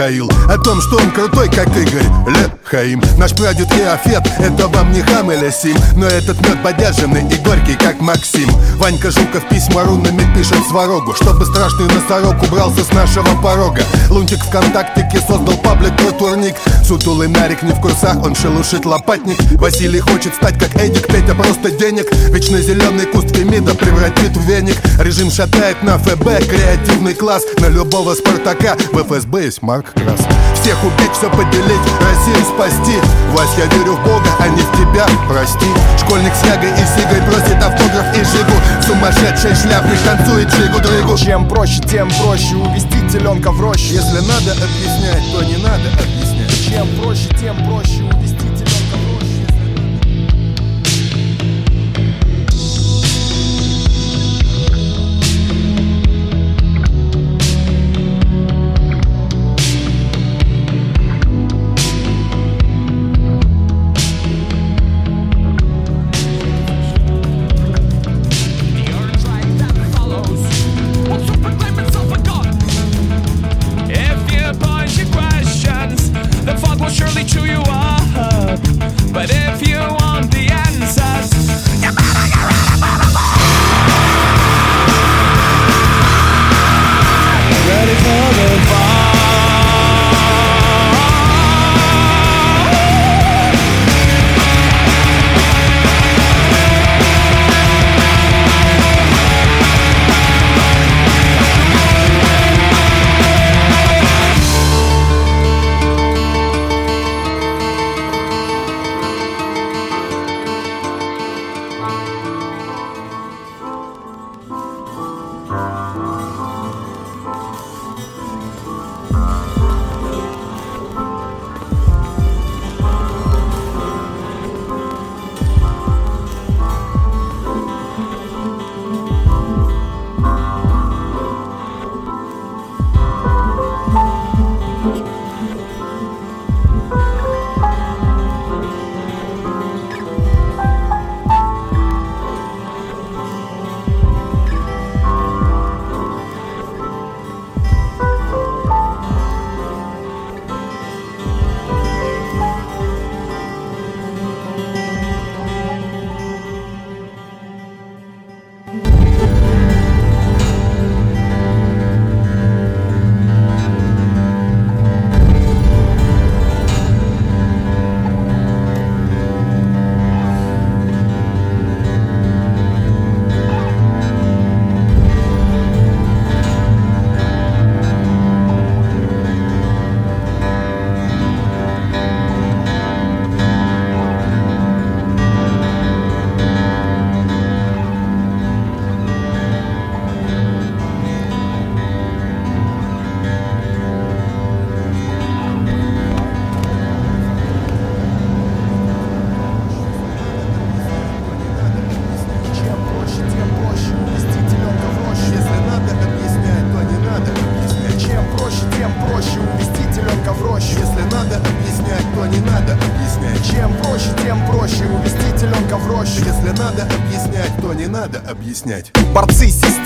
Михаил О том, что он крутой, как Игорь Лехаим Наш прадед Иофет Это вам не хам или сим. Но этот мед бодяженный и горький, как Максим. Ванька Жуков письма рунами пишет сварогу Чтобы страшный носорог убрался с нашего порога. Лунтик ВКонтактике создал паблик про турник. Сутулый нарик не в курсах, он шелушит лопатник. Василий хочет стать как Эдик, Петя просто денег. Вечно зеленый куст Фемида превратит в веник. Режим шатает на ФБ, креативный класс. На любого Спартака в ФСБ есть Марк Крас Всех убить, все поделить, Россию спасти. Вась, я верю в Бога, а не в тебя, прости. Школьник с ягой и сигой просит автограф и жигу. Сумасшедший шляпный танцует жигу-дрыгу Чем проще, тем проще увести теленка в рощу. Если надо объяснять, то не надо объяснять. Чем проще, тем проще увести объяснять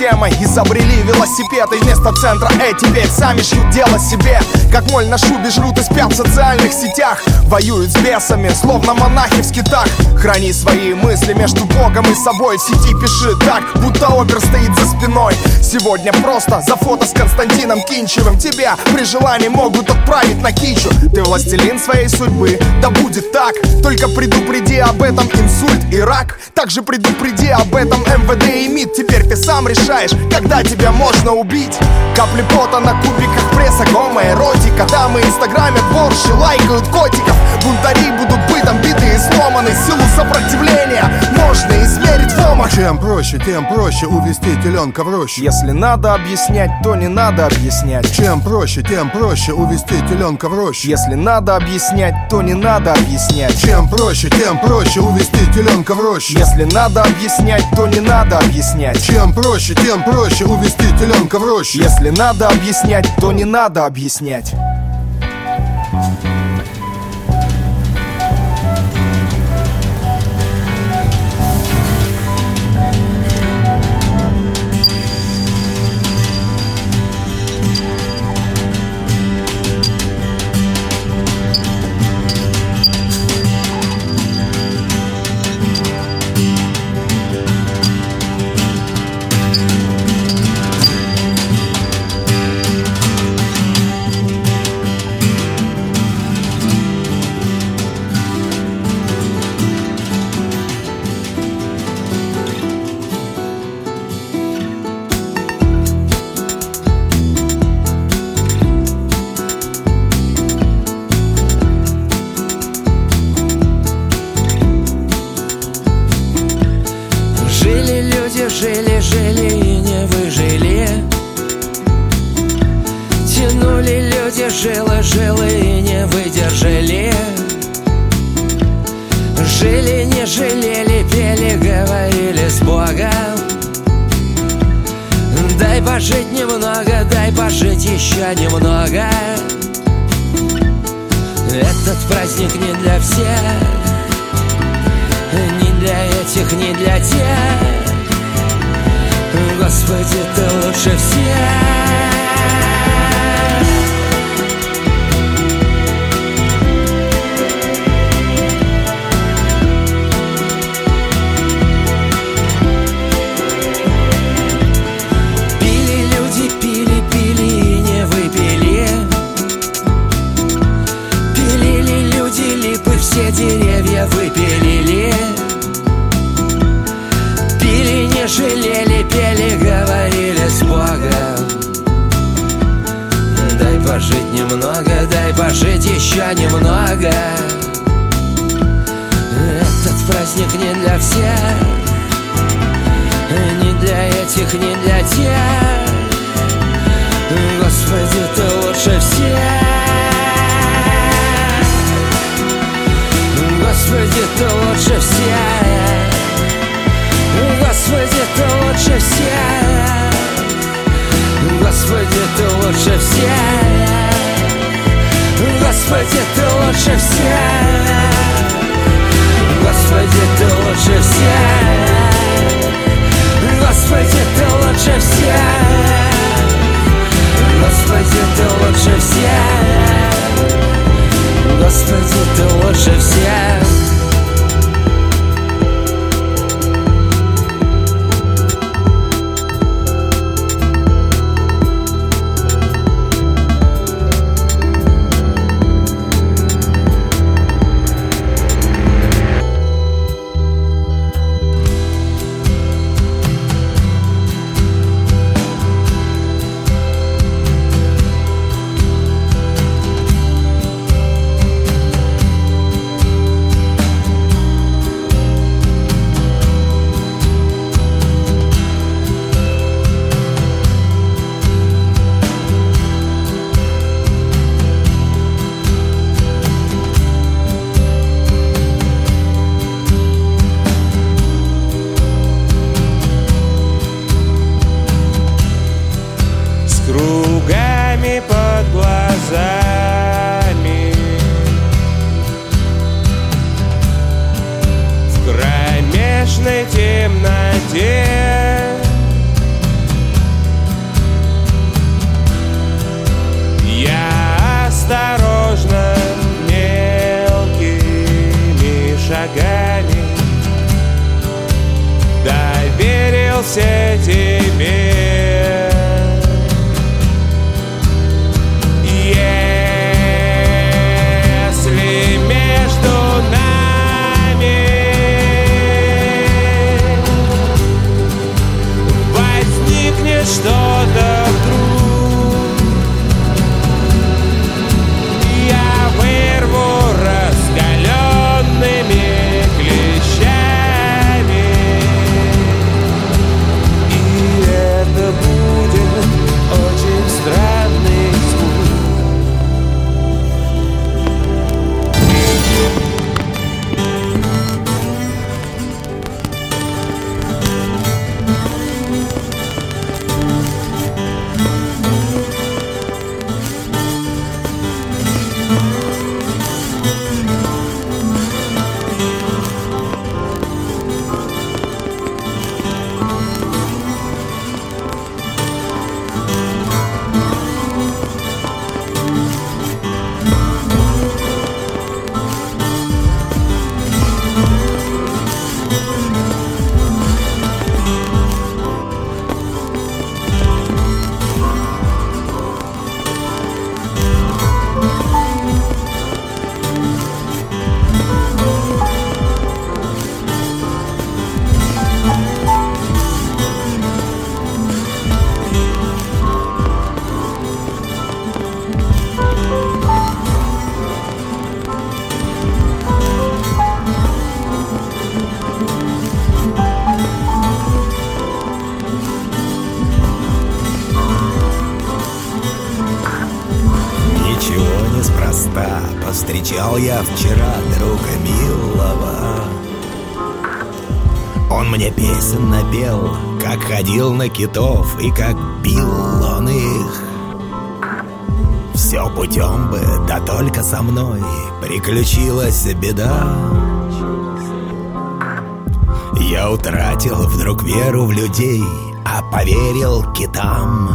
системой изобрели велосипед. И вместо центра Э теперь сами шьют дело себе. Как моль на шубе жрут и спят в социальных сетях. Воюют с бесами, словно монахи в скитах. Храни свои мысли между Богом и собой. В сети пиши так, будто опер стоит за спиной. Сегодня просто за фото с Константином Кинчевым. Тебя при желании могут отправить на кичу. Ты властелин своей судьбы, да будет так. Только предупреди об этом инсульт и рак. Также предупреди об этом МВД и МИД. Теперь ты сам решаешь, когда тебя можно убить. Капли пота на кубиках пресса, гомоэротика Дамы инстаграмят борщи, лайкают котиков. Бунтари будут бытом биты и сломаны Силу сопротивления можно измерить в омах. Чем проще, тем проще увести теленка в рощу. Если надо объяснять, то не надо объяснять. Чем проще, тем проще увести теленка в рощу. Если надо объяснять, то не надо объяснять. Чем проще, тем проще увести теленка в рощу. Если надо объяснять, то не надо объяснять. Чем проще, тем проще увести теленка в рощу. Если надо объяснять, то не надо объяснять на китов и как бил он их Все путем бы, да только со мной Приключилась беда. Я утратил вдруг веру в людей А поверил китам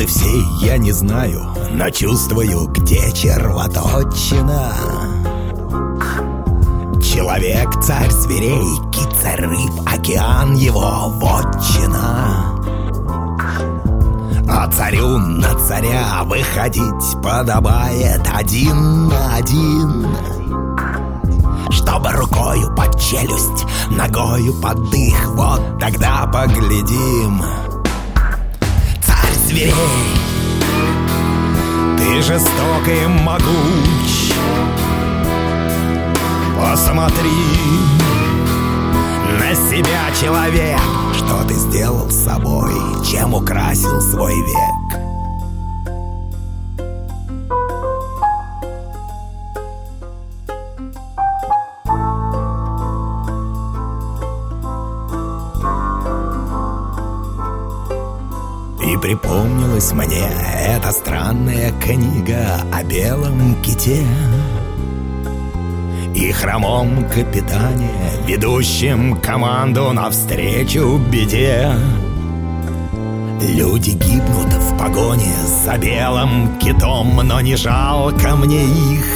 Правды всей я не знаю, но чувствую, где червоточина. Человек, царь зверей, кица рыб, океан его вотчина. А царю на царя выходить подобает один на один. Чтобы рукою под челюсть, ногою под дых, вот тогда поглядим зверей Ты жесток и могуч. Посмотри на себя, человек. Что ты сделал с собой, чем украсил свой век припомнилась мне. Эта странная книга о белом ките И хромом капитане, ведущем команду навстречу беде. Люди гибнут в погоне за белым китом, но не жалко мне их.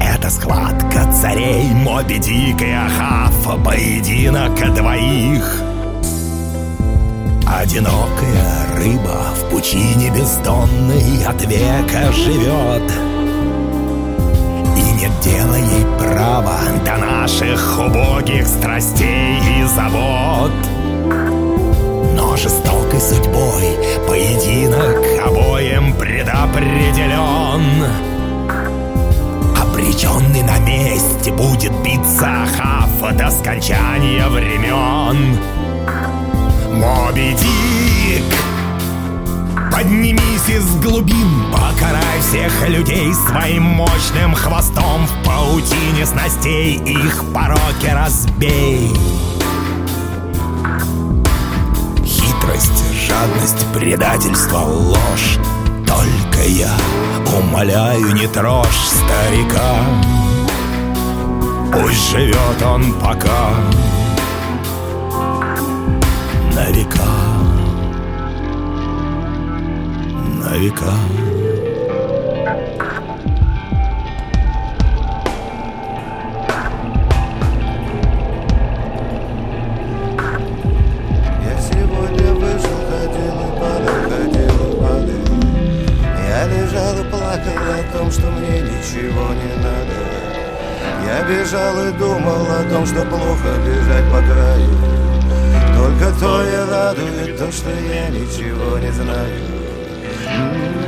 Это схватка царей Моби Дик и Ахав Поединок двоих. Одинокая рыба в пучине бездонной от века живет И нет дела ей права до наших убогих страстей и забот. Но жестокой судьбой поединок обоим предопределен Обреченный на месте будет биться Ахав до скончания времен Моби Дик Поднимись из глубин Покарай всех людей Своим мощным хвостом. В паутине снастей Их пороки разбей. Хитрость, жадность, предательство, ложь. Только я умоляю, не трожь старика. Пусть живет он пока на века, надо. Я бежал и думал о том, что плохо бежать по краю. Только то и радует то, что я ничего не знаю. Я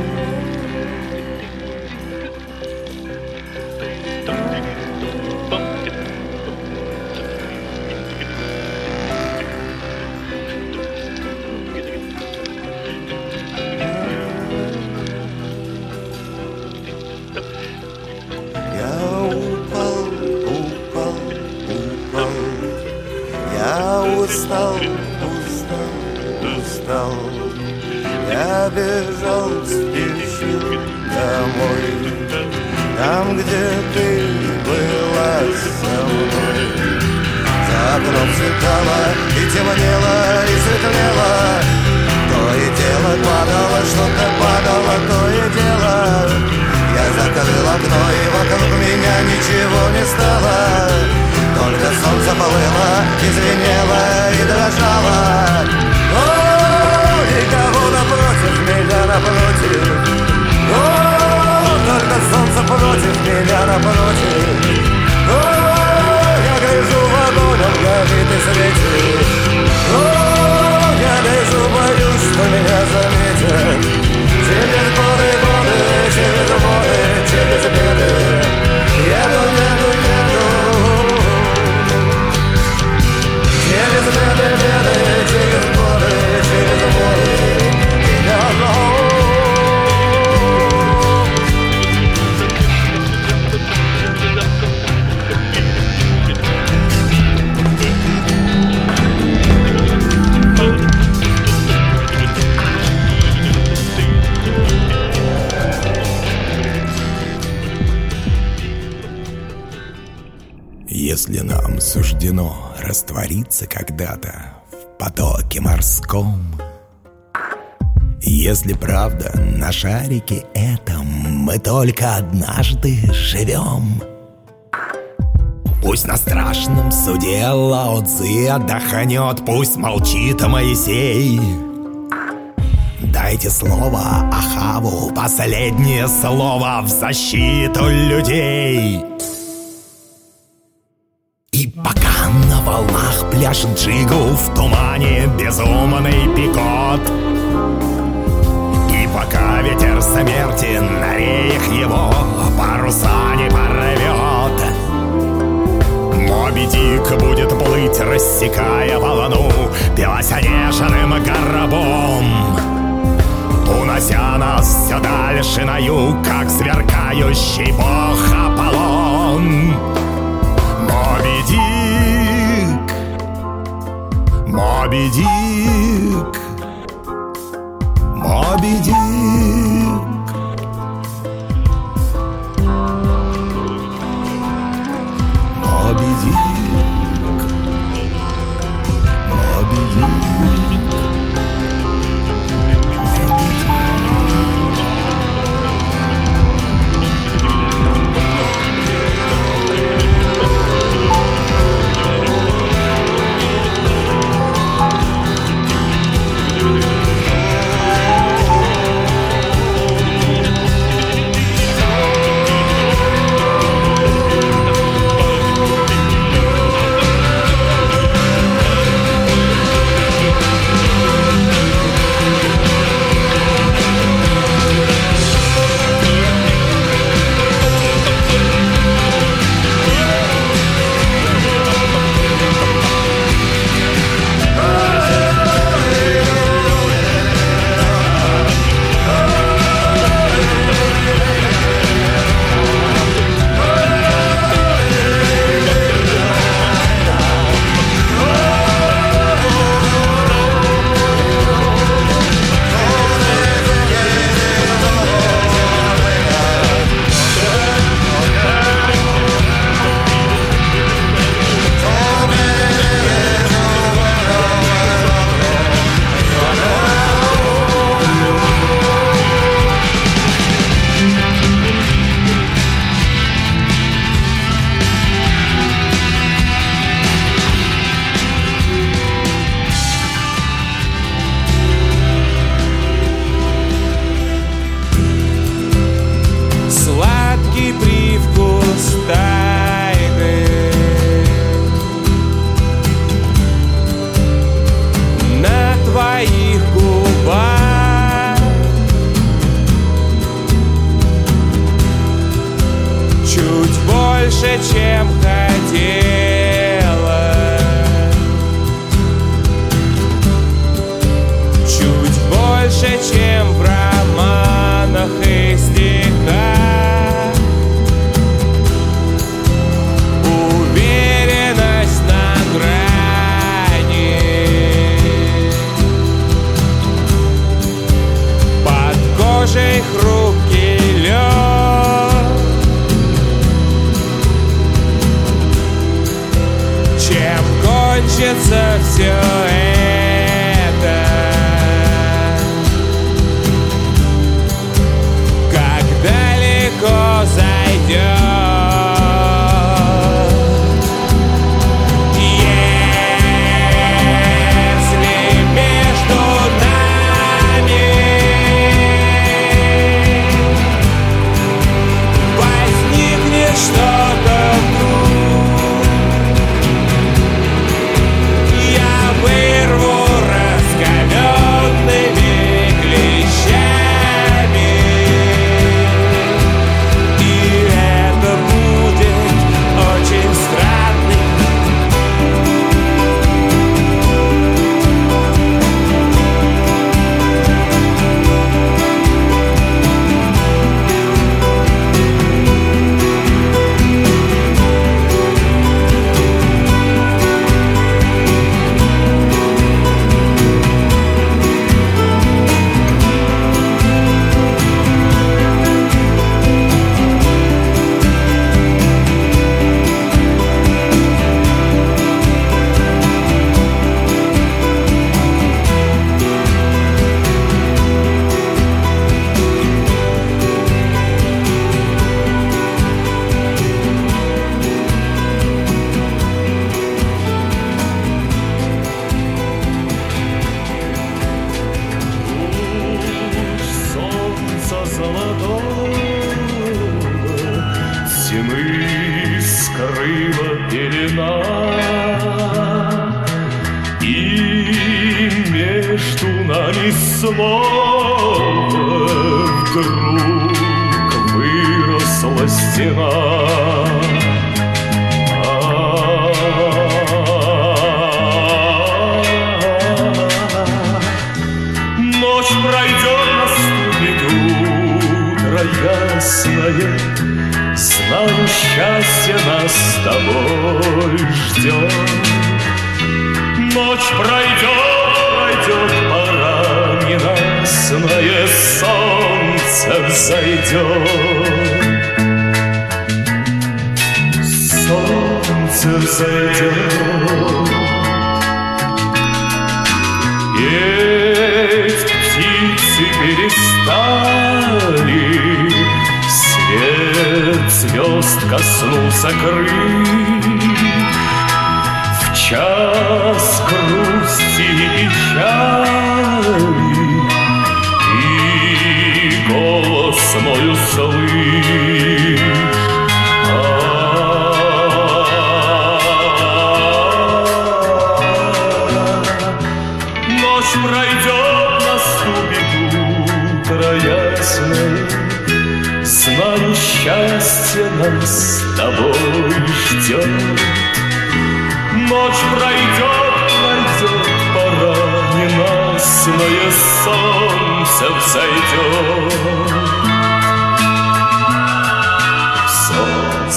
сказала. О, никого напротив меня, напротив? О, только солнце против меня, напротив. О, я грызу вагоном, горит и светит. О, я грызу, боюсь, что меня заметят. Через годы, годы, через годы, через беды. Суждено раствориться когда-то в потоке морском, Если правда на шарике этом мы только однажды живем, Пусть на страшном суде Лао Цзи отдохнет, пусть молчит Моисей. Дайте слово Ахаву, последнее слово в защиту людей. Пляшет джигу в тумане безумный пикот, И пока ветер смерти на реях его паруса не порвет, Моби Дик будет плыть, рассекая волну белоснежным горобом. Унося нас все дальше на юг, как сверкающий бог Аполлон. Моби Дик, Моби Дик,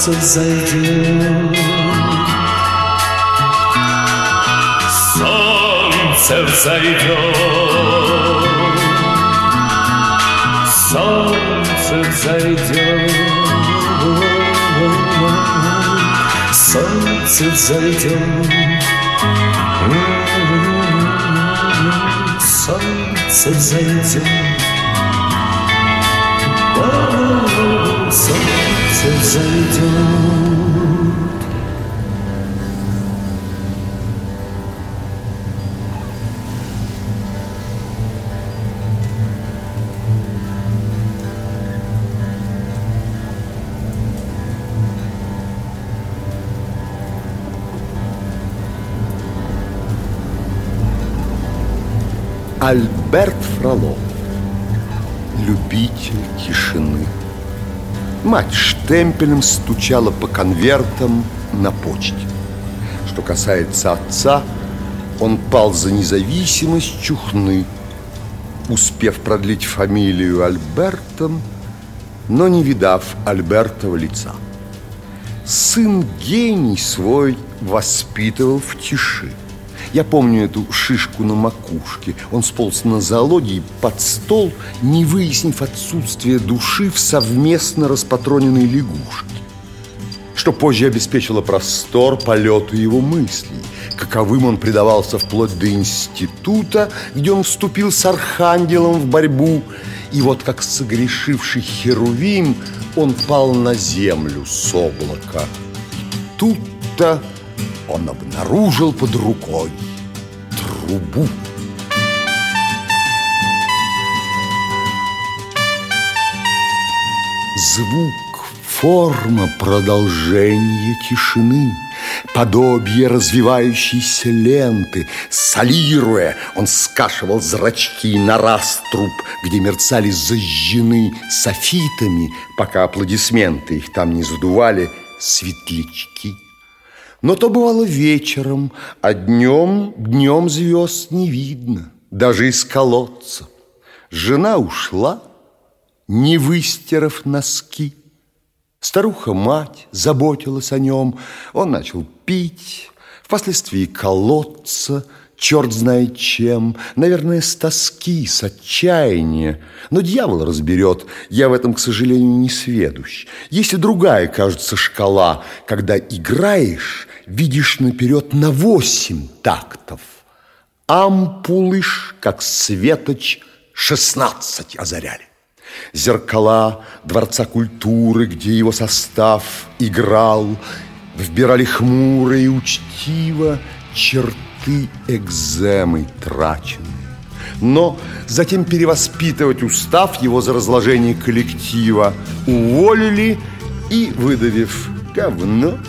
Солнце взойдет Солнце взойдет, солнце взойдет, солнце взойдет, солнце взойдет, солнце взойдет. Альберт Фролов Любитель тишины Мать штемпелем стучала по конвертам на почте. Что касается отца, он пал за независимость Чухны Успев продлить фамилию Альбертом, но не видав Альбертова лица. Сын гений свой воспитывал в тиши я помню эту шишку на макушке. Он сполз на зоологии под стол, не выяснив отсутствие души в совместно распатроненной лягушке. Что позже обеспечило простор полету его мыслей. Каковым он предавался вплоть до института, где он вступил с архангелом в борьбу. И вот как согрешивший херувим, он пал на землю с облака. Тут-то он обнаружил под рукой трубу. Звук, форма продолжения тишины, Подобие развивающейся ленты, Солируя, он скашивал зрачки на раструб, Где мерцали зажжены софитами, Пока аплодисменты их там не задували светлячки. Но то бывало вечером, а днем, днем звезд не видно, даже из колодца. Жена ушла, не выстирав носки. Старуха-мать заботилась о нем, он начал пить, впоследствии колоться, черт знает чем, наверное, с тоски, с отчаяния. Но дьявол разберет, я в этом, к сожалению, не сведущ. Есть и другая, кажется, шкала, когда играешь, видишь наперед на восемь тактов. Ампулыш, как светоч, шестнадцать озаряли. Зеркала Дворца культуры, где его состав играл, Вбирали хмуро и учтиво черты экземы трачены. но затем перевоспитывать устав его за разложение коллектива уволили и, выдавив говно,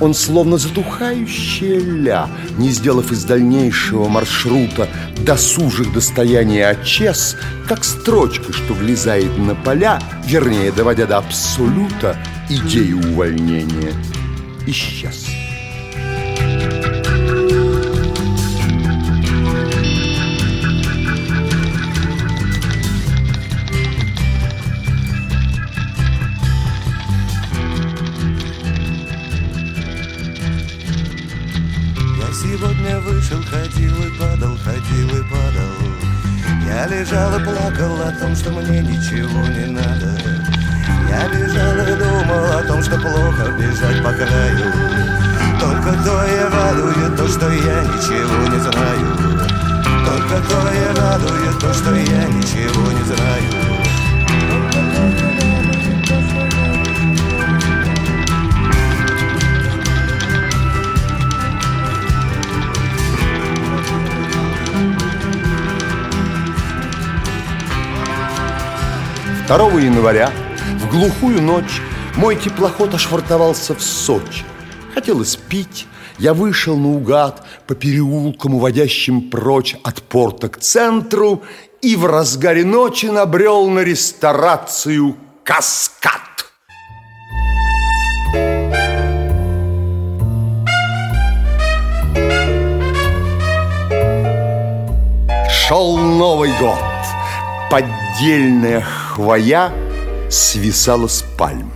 он словно затухающая ля, не сделав из дальнейшего маршрута досужих достояний очес, как строчка, что влезает на поля, вернее, доводя до абсолюта идею увольнения, исчез. Вышел, ходил и падал, ходил и падал. Я лежал и плакал о том, что мне ничего не надо. Я бежал и думал о том, что плохо бежать по краю. Только то и радует то, что я ничего не знаю. Только то и радует то, что я ничего не знаю Второго января в глухую ночь мой теплоход ошвартовался в Сочи. Хотелось пить, я вышел наугад по переулкам, уводящим прочь от порта к центру, и в разгаре ночи набрел на ресторацию «Каскад». Шел Новый год, поддельная хвоя свисала с пальм.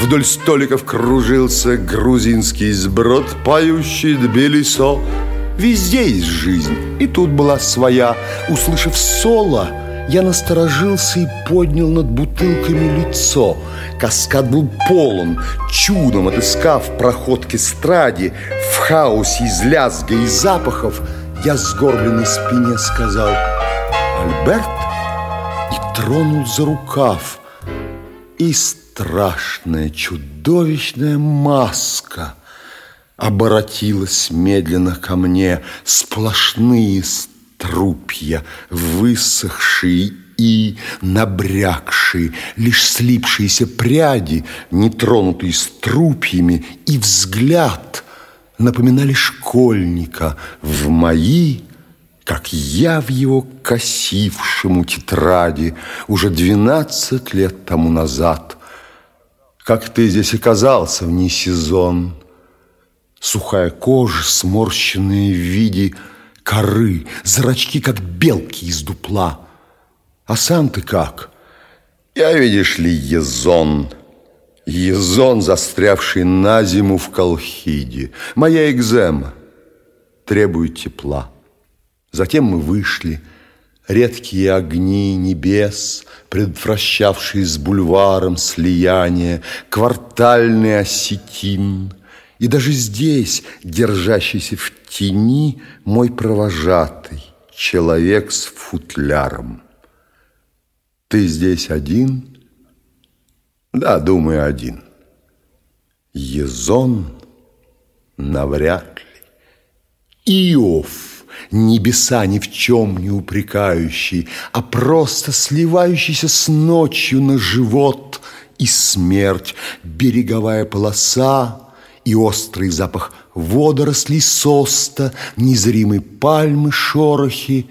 Вдоль столиков кружился грузинский сброд, поющий Тбилисо. Везде есть жизнь, и тут была своя. Услышав соло, я насторожился и поднял над бутылками лицо. Каскад был полон, чудом отыскав проход к эстраде. В хаосе из лязга и запахов я сгорбленной спине сказал «Альберт?» Тронул за рукав. И страшная, чудовищная маска оборотилась медленно ко мне, сплошные струпья, высохшие и набрякшие, лишь слипшиеся пряди, нетронутые струпьями, и взгляд напоминали школьника в мои как я в его косившему тетради уже двенадцать лет тому назад. Как ты здесь оказался вне сезон? Сухая кожа, сморщенная в виде коры, зрачки, как белки из дупла. А сам ты как? Я, видишь ли, езон. Езон, застрявший на зиму в Колхиде. Моя экзема требует тепла. Затем мы вышли, редкие огни небес, предотвращавшие с бульваром слияние, квартальный осетин. И даже здесь, держащийся в тени, мой провожатый, человек с футляром. Ты здесь один? Да, думаю, один. Езон навряд ли. Иов небеса ни в чем не упрекающий, а просто сливающийся с ночью на живот и смерть, береговая полоса и острый запах водорослей соста, незримой пальмы шорохи.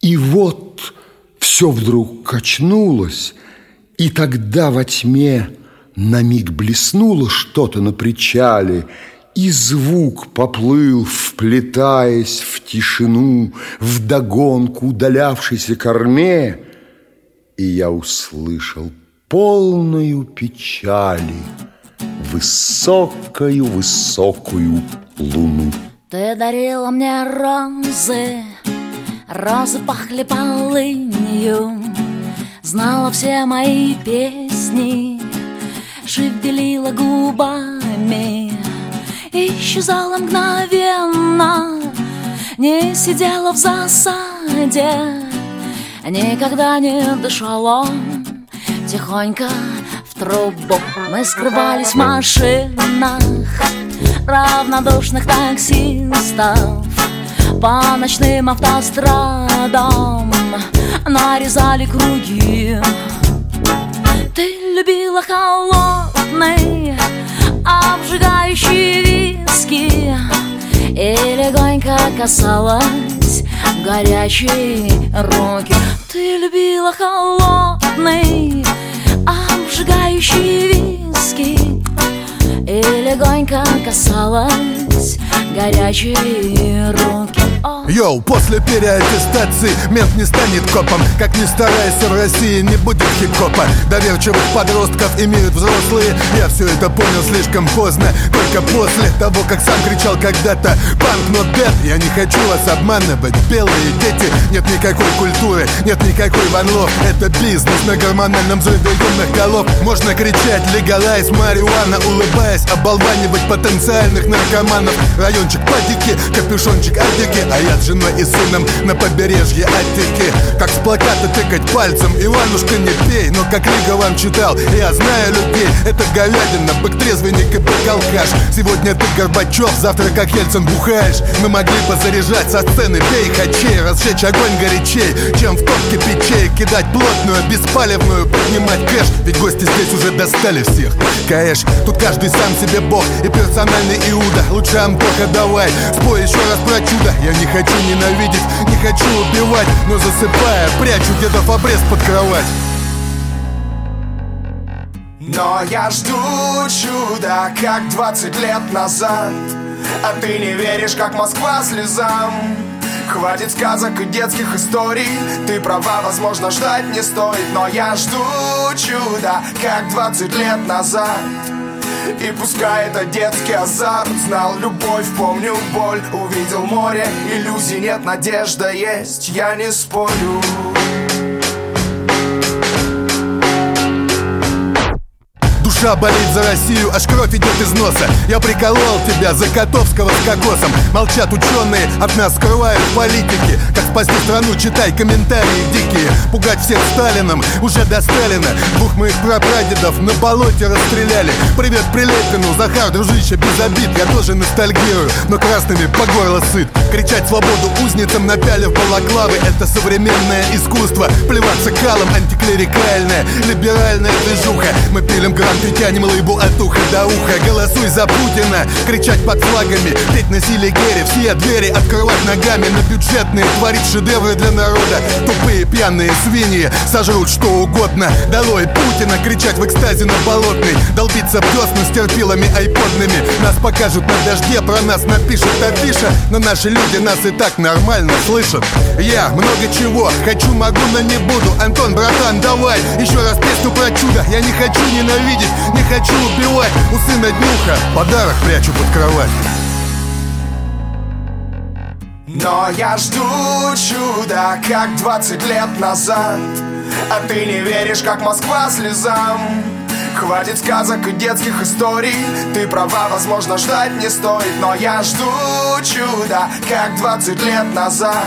И вот все вдруг качнулось, и тогда во тьме на миг блеснуло что-то на причале – и звук поплыл, вплетаясь в тишину, в догонку удалявшейся корме, и я услышал полную печали высокую-высокую луну. Ты дарила мне розы, розы пахли полынью, знала все мои песни, шевелила губами исчезала мгновенно Не сидела в засаде Никогда не дышала. Тихонько в трубу Мы скрывались в машинах Равнодушных таксистов По ночным автострадам нарезали круги. Ты любила холодный, обжигающий виски И легонько касалась горячей руки. Ты любила холодный, обжигающий виски. И легонько касалась горячие руки Йоу, после переаттестации мент не станет копом. Как ни старайся, в России не будет хип-хопа. Доверчивых подростков имеют взрослые. Я все это понял слишком поздно. Только после того, как сам кричал когда-то Панк not dead, я не хочу вас обманывать. Белые дети, нет никакой культуры Нет никакой ванлов, это бизнес На гормональном взрыве юных голов. Можно кричать легалайз, марихуана Улыбаясь, оболванивать потенциальных наркоманов. Райончик падики, капюшончик адики А я с женой и сыном на побережье Аттики. Как с плаката тыкать пальцем Иванушка не пей, но как Рига вам читал Я знаю людей, это говядина Бык трезвенник и бык алкаш. Сегодня ты Горбачев, завтра как Ельцин бухаешь. Мы могли бы заряжать со сцены Бей хачей, разжечь огонь горячей Чем в топке печей. Кидать плотную, беспалевную Поднимать кэш, ведь гости здесь уже достали всех. Кэш, тут каждый сам себе бог. И персональный Иуда Лучше Антоха давай, спой еще раз про чудо Я не хочу ненавидеть, не хочу убивать Но засыпая, прячу дедов обрез под кровать. Но я жду чуда, как 20 лет назад. А ты не веришь, как Москва слезам. Хватит сказок и детских историй. Ты права, возможно, ждать не стоит. Но я жду чуда, как 20 лет назад и пускай это детский азарт. Знал любовь, помню боль. Увидел море, иллюзий нет, надежда есть. Я не спорю Душа болит за Россию, аж кровь идет из носа. Я приколол тебя за Котовского с кокосом. Молчат ученые, от нас скрывают политики. Как спасти страну, читай комментарии дикие. Пугать всех Сталином, уже до Сталина. Двух моих прапрадедов на болоте расстреляли. Привет Прилепину, Захар, дружище, без обид. Я тоже ностальгирую, но красными по горло сыт. Кричать свободу узницам, напялив балаклавы Это современное искусство. Плеваться калом, антиклерикальное Либеральная движуха. Мы пилим гранты, тянем лыбу от уха до уха. Голосуй за Путина, кричать под флагами. Петь на силе Гере, все двери открывать ногами. На бюджетные, творить шедевры для народа. Тупые пьяные свиньи сожрут что угодно. Долой Путина, кричать в экстазе на болотной. Долбиться в десны с терпилами айподными. Нас покажут на дожде, про нас напишут афиша. Но наши люди нас и так нормально слышат. Я много чего, хочу, могу, но не буду. Антон, братан, давай, еще раз песню про чудо. Я не хочу ненавидеть, не хочу убивать У сына днюха подарок прячу под кровать. Но я жду чуда, как 20 лет назад. А ты не веришь, как Москва слезам. Хватит сказок и детских историй. Ты права, возможно, ждать не стоит. Но я жду чуда, как 20 лет назад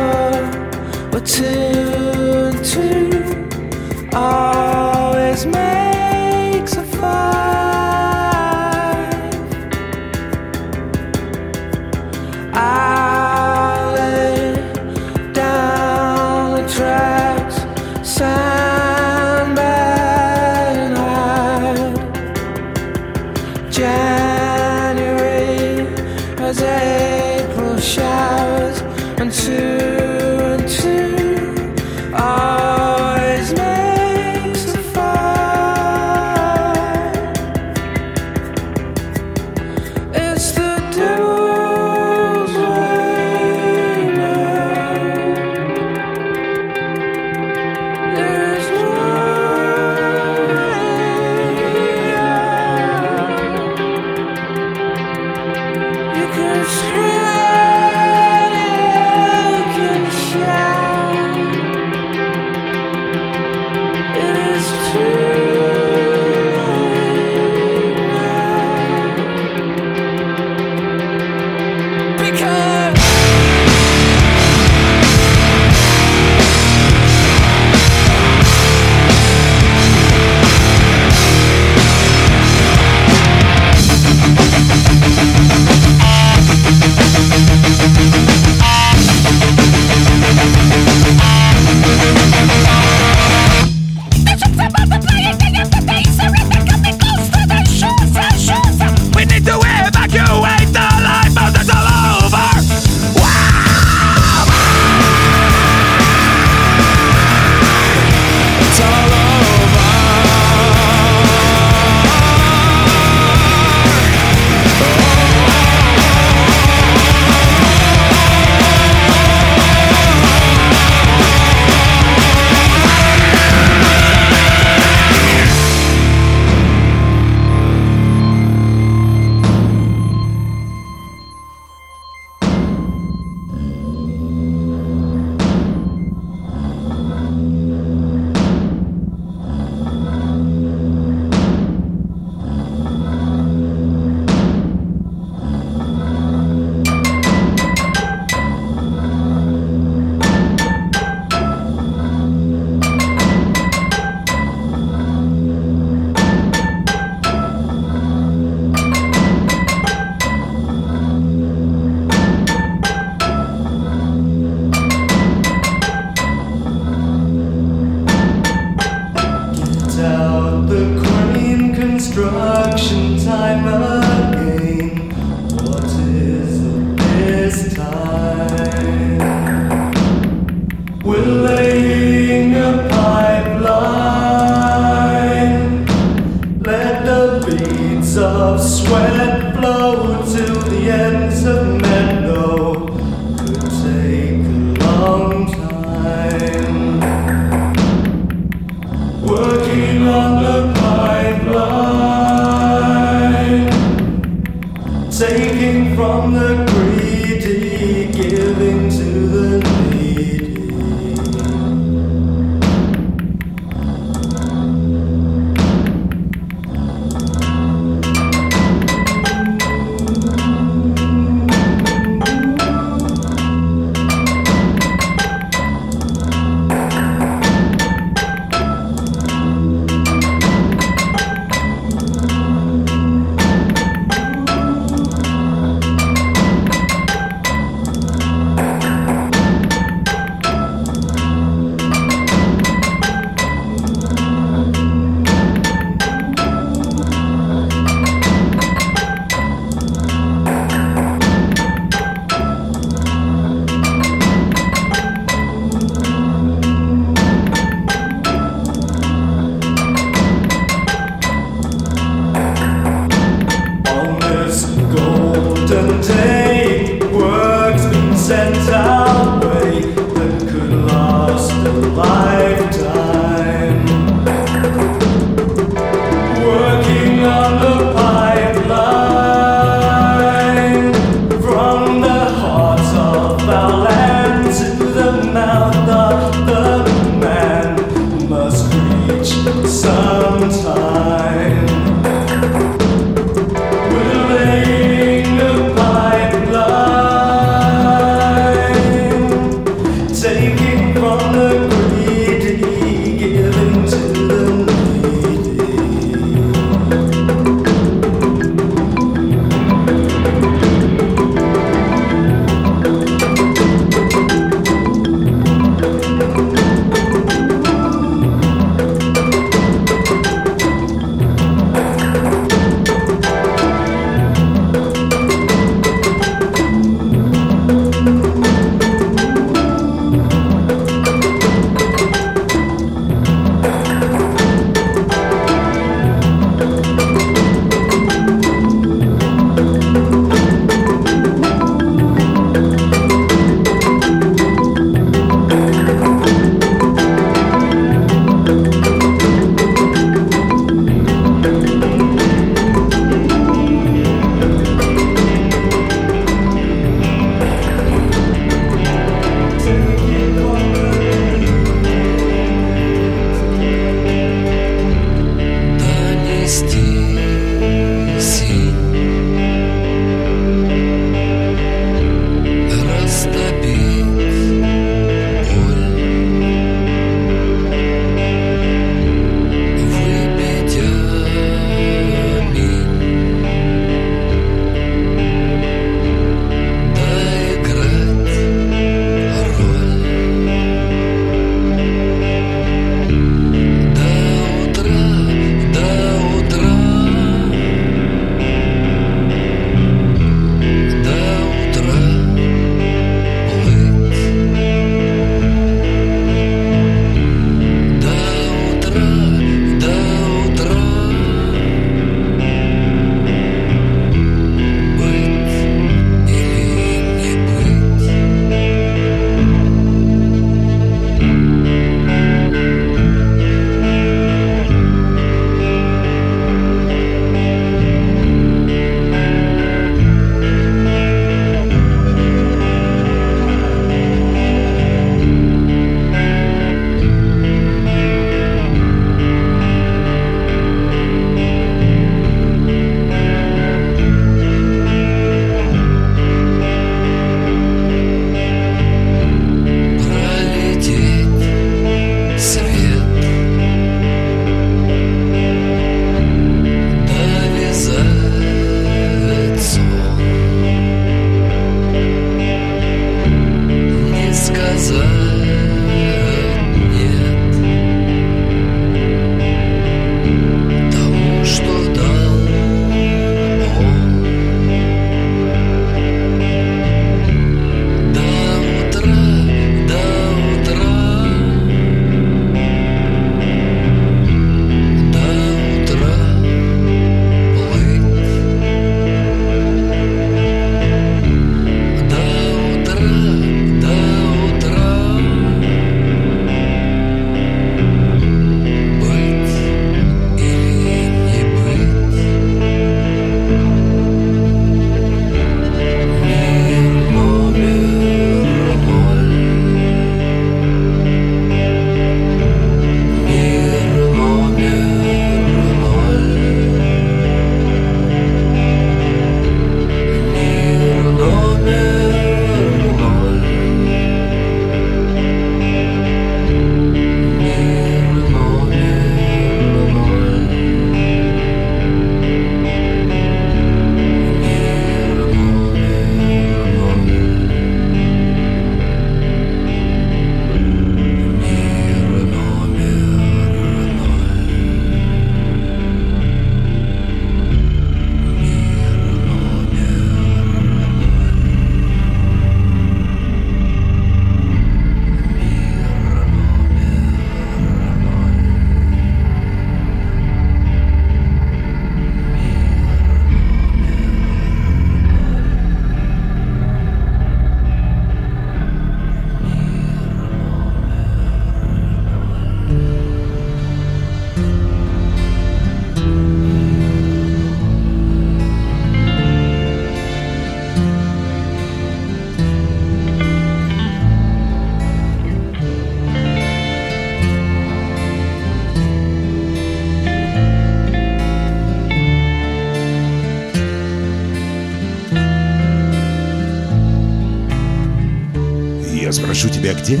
тебя, где?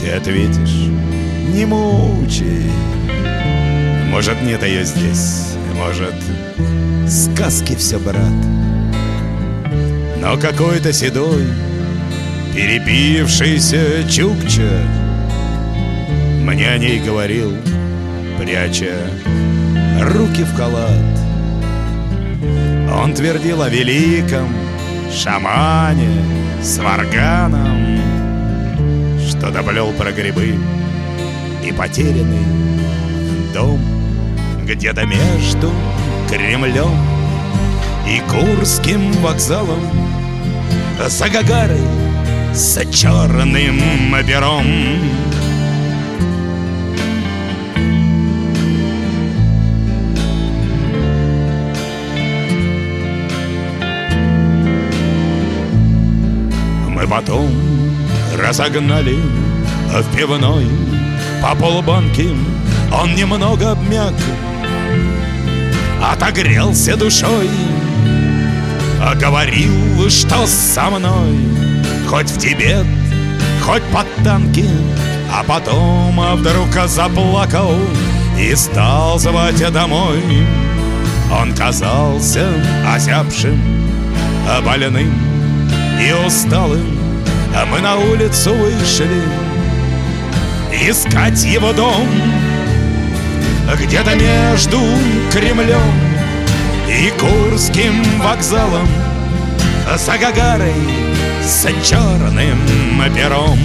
Ты ответишь, не мучай. Может, нет ее здесь, может, сказки все, брат. Но какой-то седой, перепившийся чукча Мне о ней говорил, пряча руки в халат Он твердил о великом шамане с варганом Доплел про грибы. И потерянный дом Где-то между Кремлем и Курским вокзалом За Гагарой, за черным пером Мы потом разогнали в пивной по полбанки. Он немного обмяк, отогрелся душой а Говорил, что со мной Хоть в Тибет, хоть под танки. А потом а вдруг заплакал И стал звать домой. Он казался озябшим, больным и усталым А мы на улицу вышли Искать его дом. Где-то между Кремлем и Курским вокзалом За Гагарой с черным пером.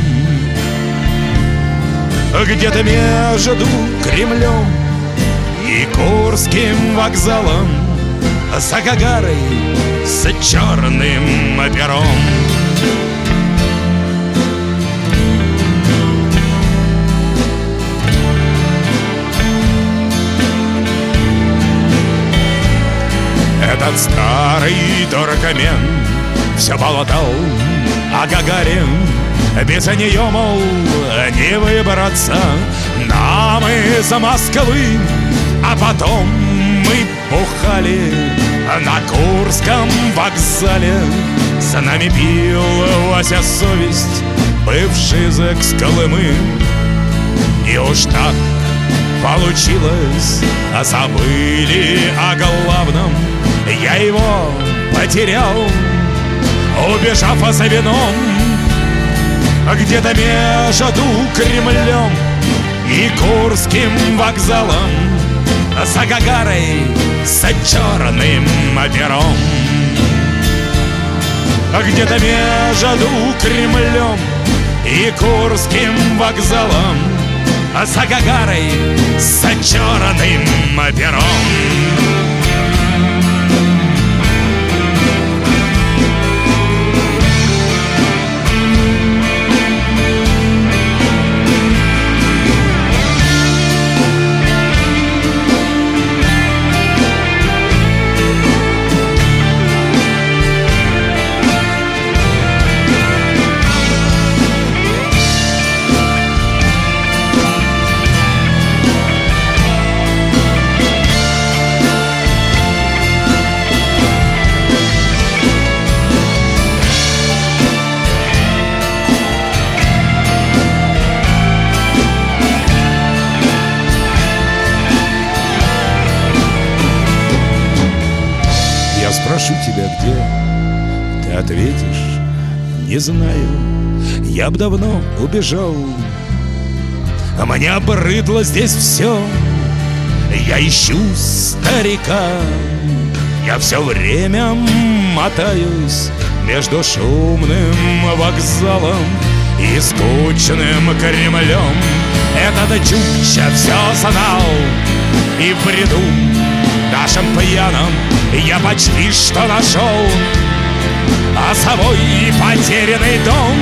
Где-то между Кремлем и Курским вокзалом За Гагарой с черным пером Этот старый дуракамен все болотал о Гагаре Без нее, мол, не выбраться. Нам из Москвы А потом мы бухали на Курском вокзале. За нами пил Вася совесть, бывший из Колымы. И уж так получилось, забыли о главном Я его потерял, убежав за вином Где-то между Кремлем и Курским вокзалом За Гагарой с черным пером. Где-то между Кремлем и Курским вокзалом За Гагарой с черным пером знаю Я б давно убежал. А мне обрыдло здесь все Я ищу старика. Я все время мотаюсь Между шумным вокзалом И скучным Кремлем. Этот чукча все знал И в бреду нашим пьяным Я почти что нашел А собой потерянный дом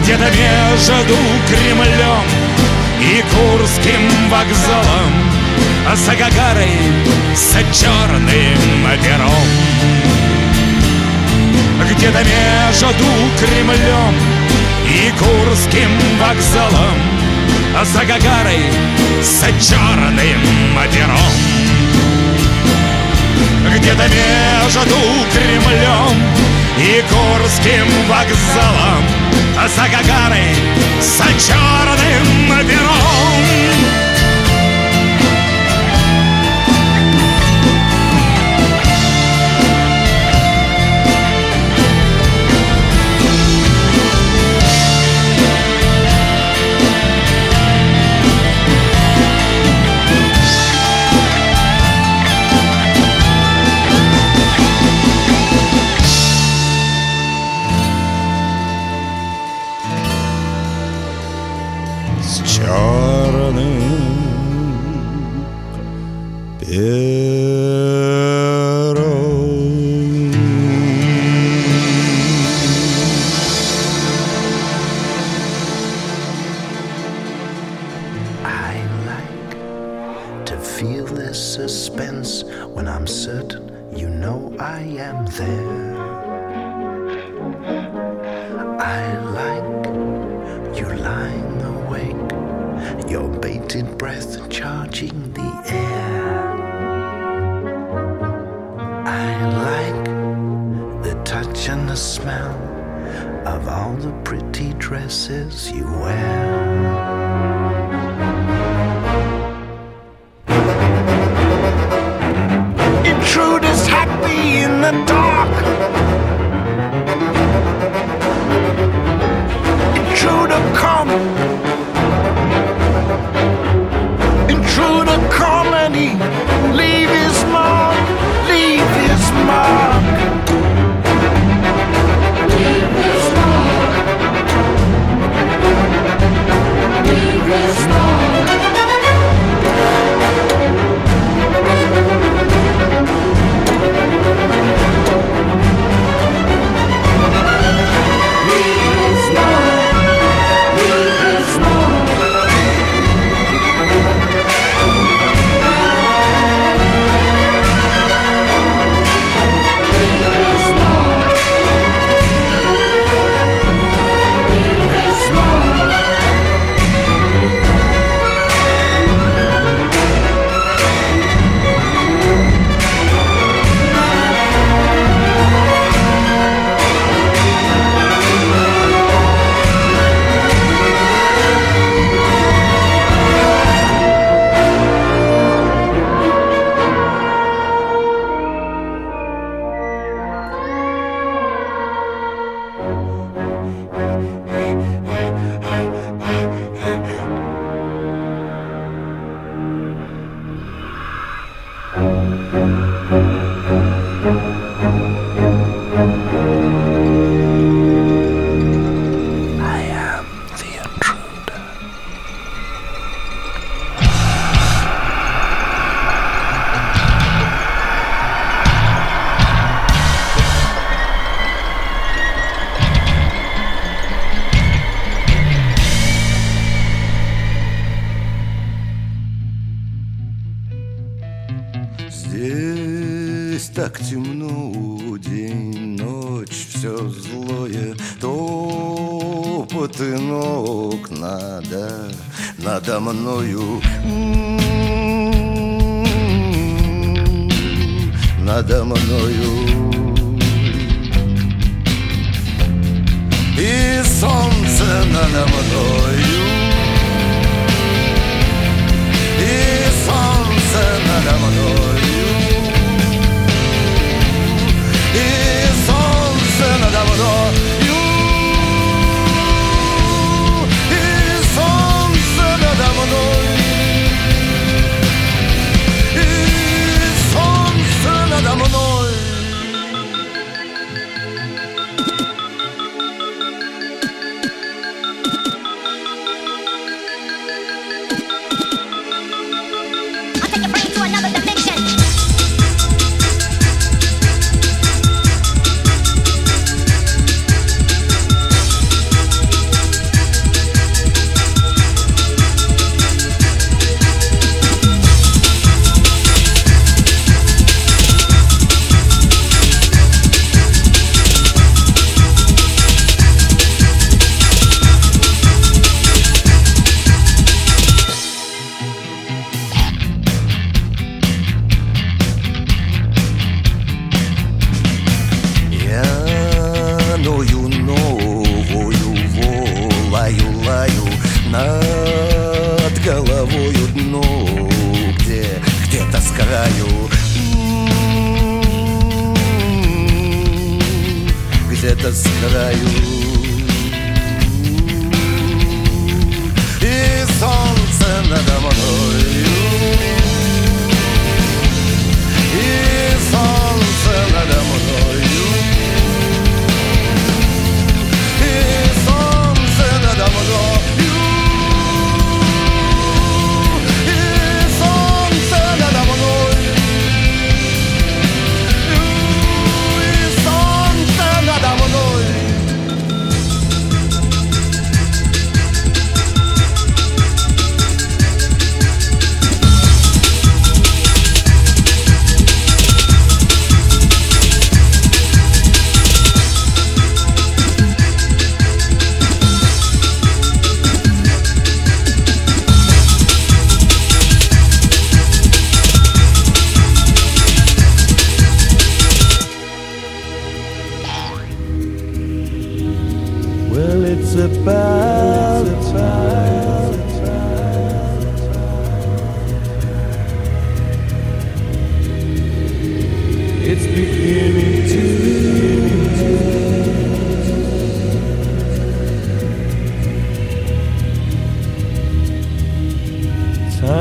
Где-то между Кремлем И Курским вокзалом За Гагарой с черным пером. Где-то между Кремлем и Курским вокзалом За Гагарой с черным пером. Где-то между Кремлем и Курским вокзалом за Гагарой, за черным пером.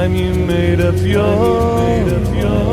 Time you made up your.